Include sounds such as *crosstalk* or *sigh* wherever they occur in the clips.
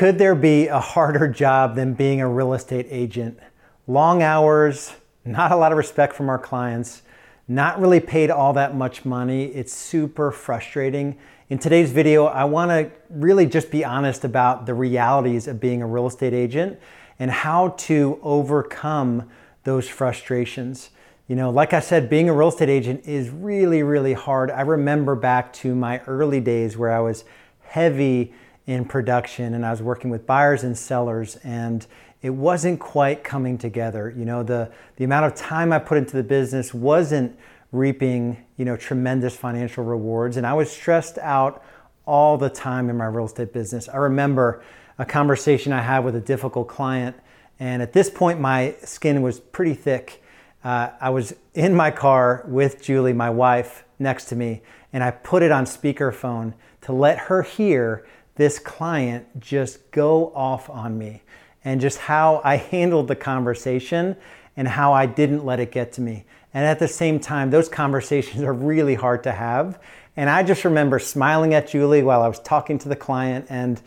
Could there be a harder job than being a real estate agent? Long hours, not a lot of respect from our clients, not really paid all that much money. It's super frustrating. In today's video, I want to really just be honest about the realities of being a real estate agent and how to overcome those frustrations. You know, like I said, being a real estate agent is really, really hard. I remember back to my early days where I was heavy in production and I was working with buyers and sellers and it wasn't quite coming together. You know, the, the amount of time I put into the business wasn't reaping, you know, tremendous financial rewards. And I was stressed out all the time in my real estate business. I remember a conversation I had with a difficult client. And at this point, my skin was pretty thick. Uh, I was in my car with Julie, my wife, next to me, and I put it on speakerphone to let her hear this client just go off on me and just how I handled the conversation and how I didn't let it get to me. And at the same time, those conversations are really hard to have. And I just remember smiling at Julie while I was talking to the client, and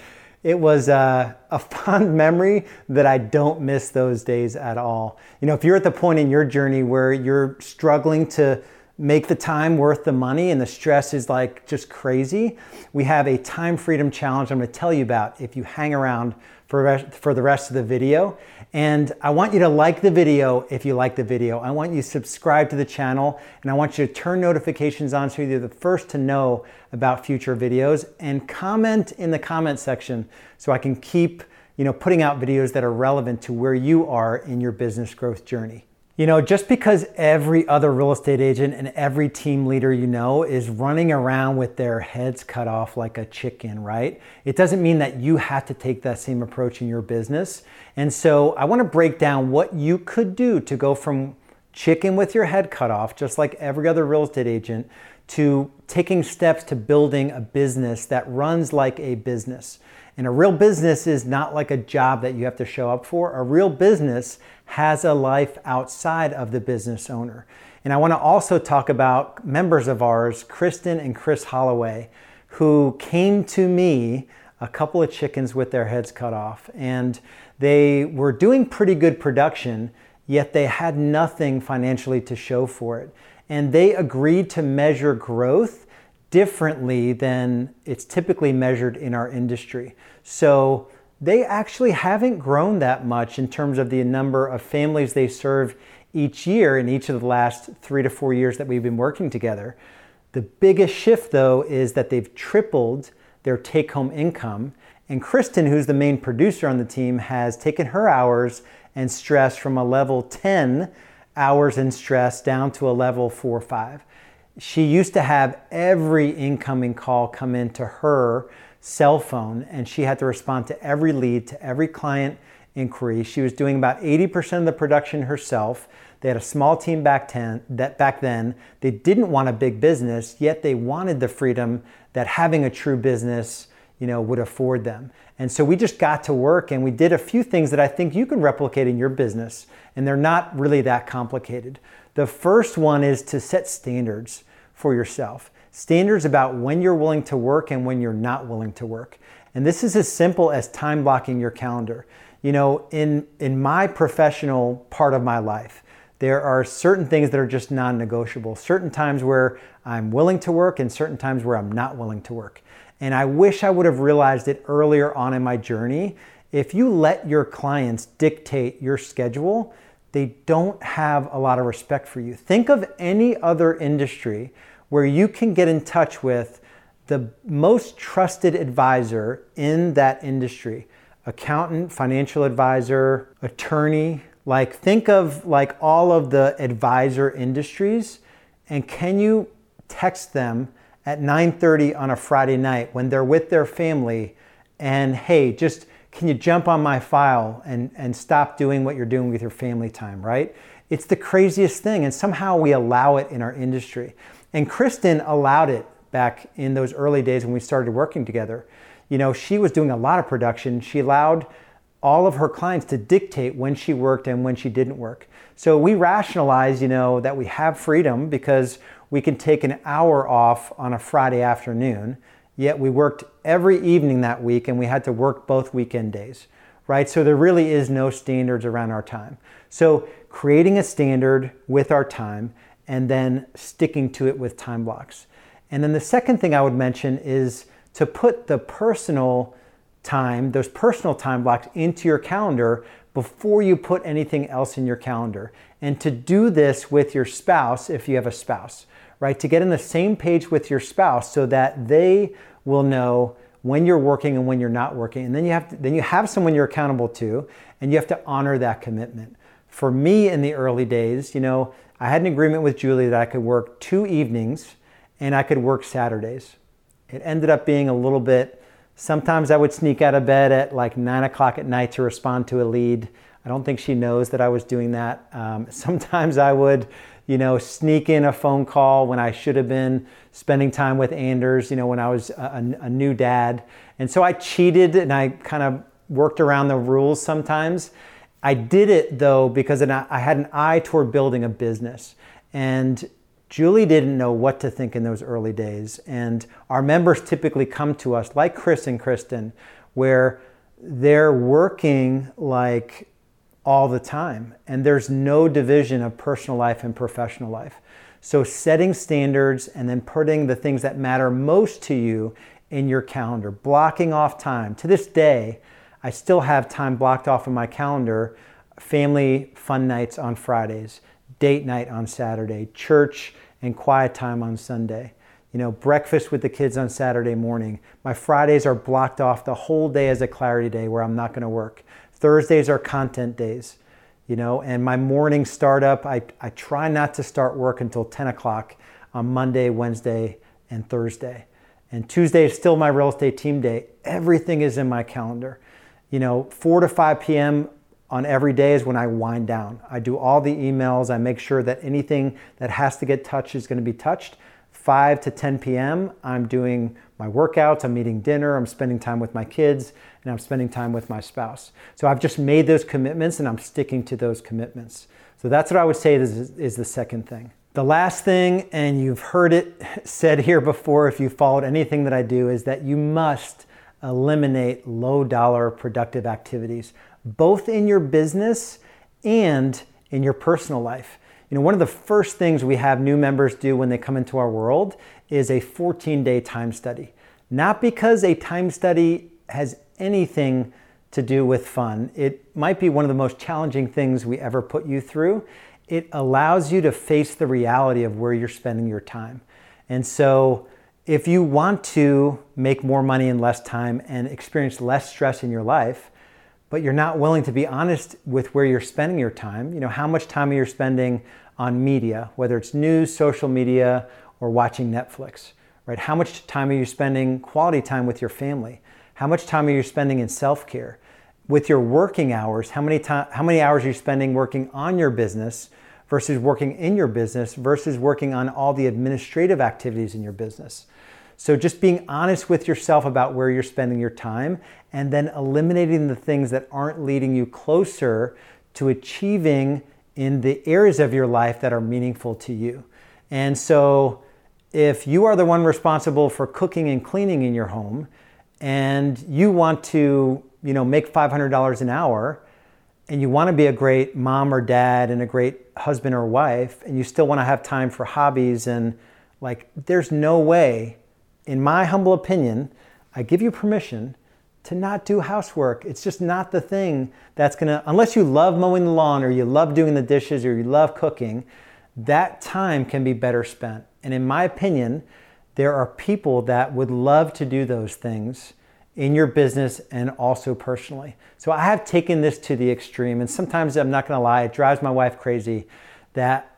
it was a, a fond *laughs* memory that I don't miss those days at all. You know, if you're at the point in your journey where you're struggling to make the time worth the money and the stress is like just crazy, we have a time freedom challenge I'm going to tell you about if you hang around for, for the rest of the video. And I want you to like the video if you like the video. I want you to subscribe to the channel and I want you to turn notifications on so you're the first to know about future videos and comment in the comment section so I can keep you know, putting out videos that are relevant to where you are in your business growth journey. You know, just because every other real estate agent and every team leader you know is running around with their heads cut off like a chicken, right? It doesn't mean that you have to take that same approach in your business. And so I want to break down what you could do to go from chicken with your head cut off, just like every other real estate agent, to taking steps to building a business that runs like a business. And a real business is not like a job that you have to show up for. A real business has a life outside of the business owner. And I want to also talk about members of ours, Kristen and Chris Holloway, who came to me a couple of chickens with their heads cut off. And they were doing pretty good production, yet they had nothing financially to show for it. And they agreed to measure growth differently than it's typically measured in our industry. So they actually haven't grown that much in terms of the number of families they serve each year in each of the last three to four years that we've been working together. The biggest shift, though, is that they've tripled their take home income. And Kristen, who's the main producer on the team, has taken her hours and stress from a level 10 hours in stress down to a level 4 or 5 she used to have every incoming call come into her cell phone and she had to respond to every lead, to every client inquiry. She was doing about 80% of the production herself. They had a small team back, ten, that back then. They didn't want a big business, yet they wanted the freedom that having a true business you know, would afford them. And so we just got to work and we did a few things that I think you can replicate in your business, and they're not really that complicated. The first one is to set standards for yourself. Standards about when you're willing to work and when you're not willing to work. And this is as simple as time blocking your calendar. You know, in, in my professional part of my life, there are certain things that are just non negotiable, certain times where I'm willing to work and certain times where I'm not willing to work. And I wish I would have realized it earlier on in my journey. If you let your clients dictate your schedule, they don't have a lot of respect for you. Think of any other industry where you can get in touch with the most trusted advisor in that industry accountant, financial advisor, attorney. Like, think of like all of the advisor industries, and can you text them at 9:30 on a Friday night when they're with their family and hey, just can you jump on my file and, and stop doing what you're doing with your family time, right? It's the craziest thing, and somehow we allow it in our industry. And Kristen allowed it back in those early days when we started working together. You know, she was doing a lot of production. She allowed all of her clients to dictate when she worked and when she didn't work. So we rationalize, you know, that we have freedom because we can take an hour off on a Friday afternoon yet we worked every evening that week and we had to work both weekend days, right? So there really is no standards around our time. So creating a standard with our time and then sticking to it with time blocks. And then the second thing I would mention is to put the personal time, those personal time blocks into your calendar before you put anything else in your calendar. And to do this with your spouse, if you have a spouse, right? To get on the same page with your spouse so that they will know when you're working and when you're not working. And then you have to, then you have someone you're accountable to and you have to honor that commitment. For me in the early days, you know, I had an agreement with Julie that I could work two evenings and I could work Saturdays. It ended up being a little bit Sometimes I would sneak out of bed at like nine o'clock at night to respond to a lead. I don't think she knows that I was doing that. Um, *laughs* sometimes I would, you know, sneak in a phone call when I should have been spending time with Anders, you know, when I was a, a new dad. And so I cheated and I kind of worked around the rules sometimes. I did it though because I had an eye toward building a business. And Julie didn't know what to think in those early days. And our members typically come to us, like Chris and Kristen, where they're working like all the time and there's no division of personal life and professional life. So, setting standards and then putting the things that matter most to you in your calendar, blocking off time. To this day, I still have time blocked off in my calendar family fun nights on Fridays, date night on Saturday, church and quiet time on Sunday. You know, breakfast with the kids on Saturday morning. My Fridays are blocked off the whole day as a clarity day where I'm not going to work. Thursdays are content days, you know, and my morning startup, I, I try not to start work until 10 o'clock on Monday, Wednesday, and Thursday. And Tuesday is still my real estate team day. Everything is in my calendar. You know, 4 to 5 p.m on every day is when I wind down. I do all the emails. I make sure that anything that has to get touched is going to be touched. 5 to 10 p.m., I'm doing my workouts, I'm eating dinner, I'm spending time with my kids, and I'm spending time with my spouse. So I've just made those commitments and I'm sticking to those commitments. So that's what I would say is, is the second thing. The last thing, and you've heard it *laughs* said here before if you followed anything that I do, is that you must eliminate low dollar productive activities both in your business and in your personal life. You know, one of the first things we have new members do when they come into our world is a 14 day time study. Not because a time study has anything to do with fun, it might be one of the most challenging things we ever put you through. It allows you to face the reality of where you're spending your time. And so, if you want to make more money in less time and experience less stress in your life, but you're not willing to be honest with where you're spending your time. You know, how much time are you spending on media, whether it's news, social media, or watching Netflix, right? How much time are you spending quality time with your family? How much time are you spending in self-care? With your working hours, how many time, how many hours are you spending working on your business versus working in your business versus working on all the administrative activities in your business? So just being honest with yourself about where you're spending your time and then eliminating the things that aren't leading you closer to achieving in the areas of your life that are meaningful to you. And so if you are the one responsible for cooking and cleaning in your home and you want to, you know, make $500 an hour and you want to be a great mom or dad and a great husband or wife and you still want to have time for hobbies and like there's no way in my humble opinion, I give you permission to not do housework. It's just not the thing that's gonna, unless you love mowing the lawn or you love doing the dishes or you love cooking, that time can be better spent. And in my opinion, there are people that would love to do those things in your business and also personally. So I have taken this to the extreme, and sometimes I'm not gonna lie, it drives my wife crazy that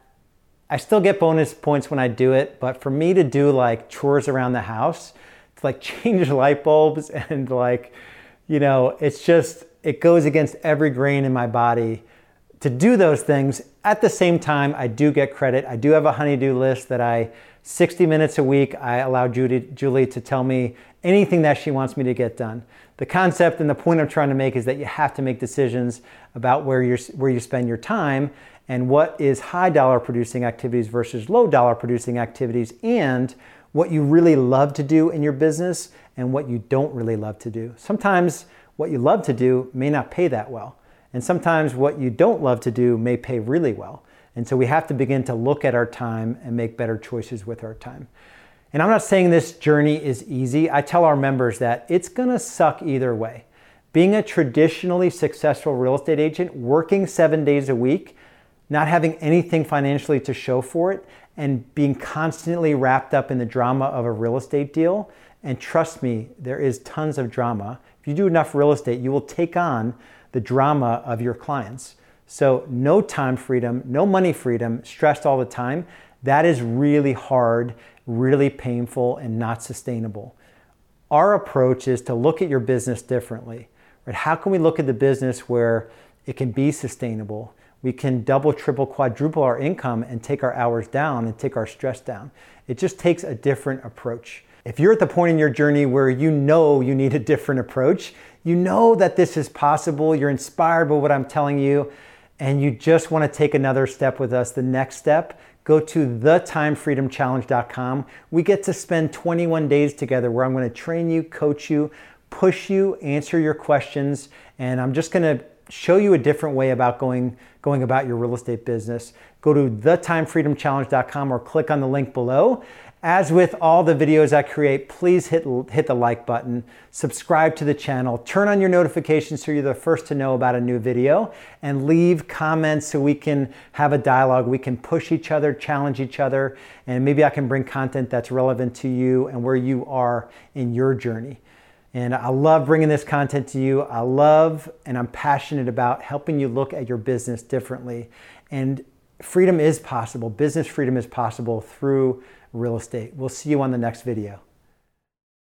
I still get bonus points when I do it, but for me to do like chores around the house, to like change light bulbs and like, you know, it's just, it goes against every grain in my body to do those things. At the same time, I do get credit. I do have a honeydew list that I, 60 minutes a week, I allow Judy, Julie to tell me anything that she wants me to get done. The concept and the point I'm trying to make is that you have to make decisions about where, you where you spend your time and what is high dollar producing activities versus low dollar producing activities and what you really love to do in your business and what you don't really love to do. Sometimes what you love to do may not pay that well. And sometimes what you don't love to do may pay really well. And so we have to begin to look at our time and make better choices with our time. And I'm not saying this journey is easy. I tell our members that it's gonna suck either way. Being a traditionally successful real estate agent, working seven days a week, not having anything financially to show for it, and being constantly wrapped up in the drama of a real estate deal. And trust me, there is tons of drama. If you do enough real estate, you will take on the drama of your clients. So, no time freedom, no money freedom, stressed all the time. That is really hard, really painful, and not sustainable. Our approach is to look at your business differently. Right? How can we look at the business where it can be sustainable? We can double, triple, quadruple our income and take our hours down and take our stress down. It just takes a different approach. If you're at the point in your journey where you know you need a different approach, you know that this is possible, you're inspired by what I'm telling you, and you just want to take another step with us, the next step, go to thetimefreedomchallenge.com. We get to spend 21 days together where I'm going to train you, coach you, push you, answer your questions, and I'm just going to show you a different way about going going about your real estate business. Go to thetimefreedomchallenge.com or click on the link below. As with all the videos I create, please hit, hit the like button, subscribe to the channel, turn on your notifications so you're the first to know about a new video, and leave comments so we can have a dialogue. We can push each other, challenge each other, and maybe I can bring content that's relevant to you and where you are in your journey. And I love bringing this content to you. I love and I'm passionate about helping you look at your business differently. And freedom is possible. Business freedom is possible through real estate. We'll see you on the next video.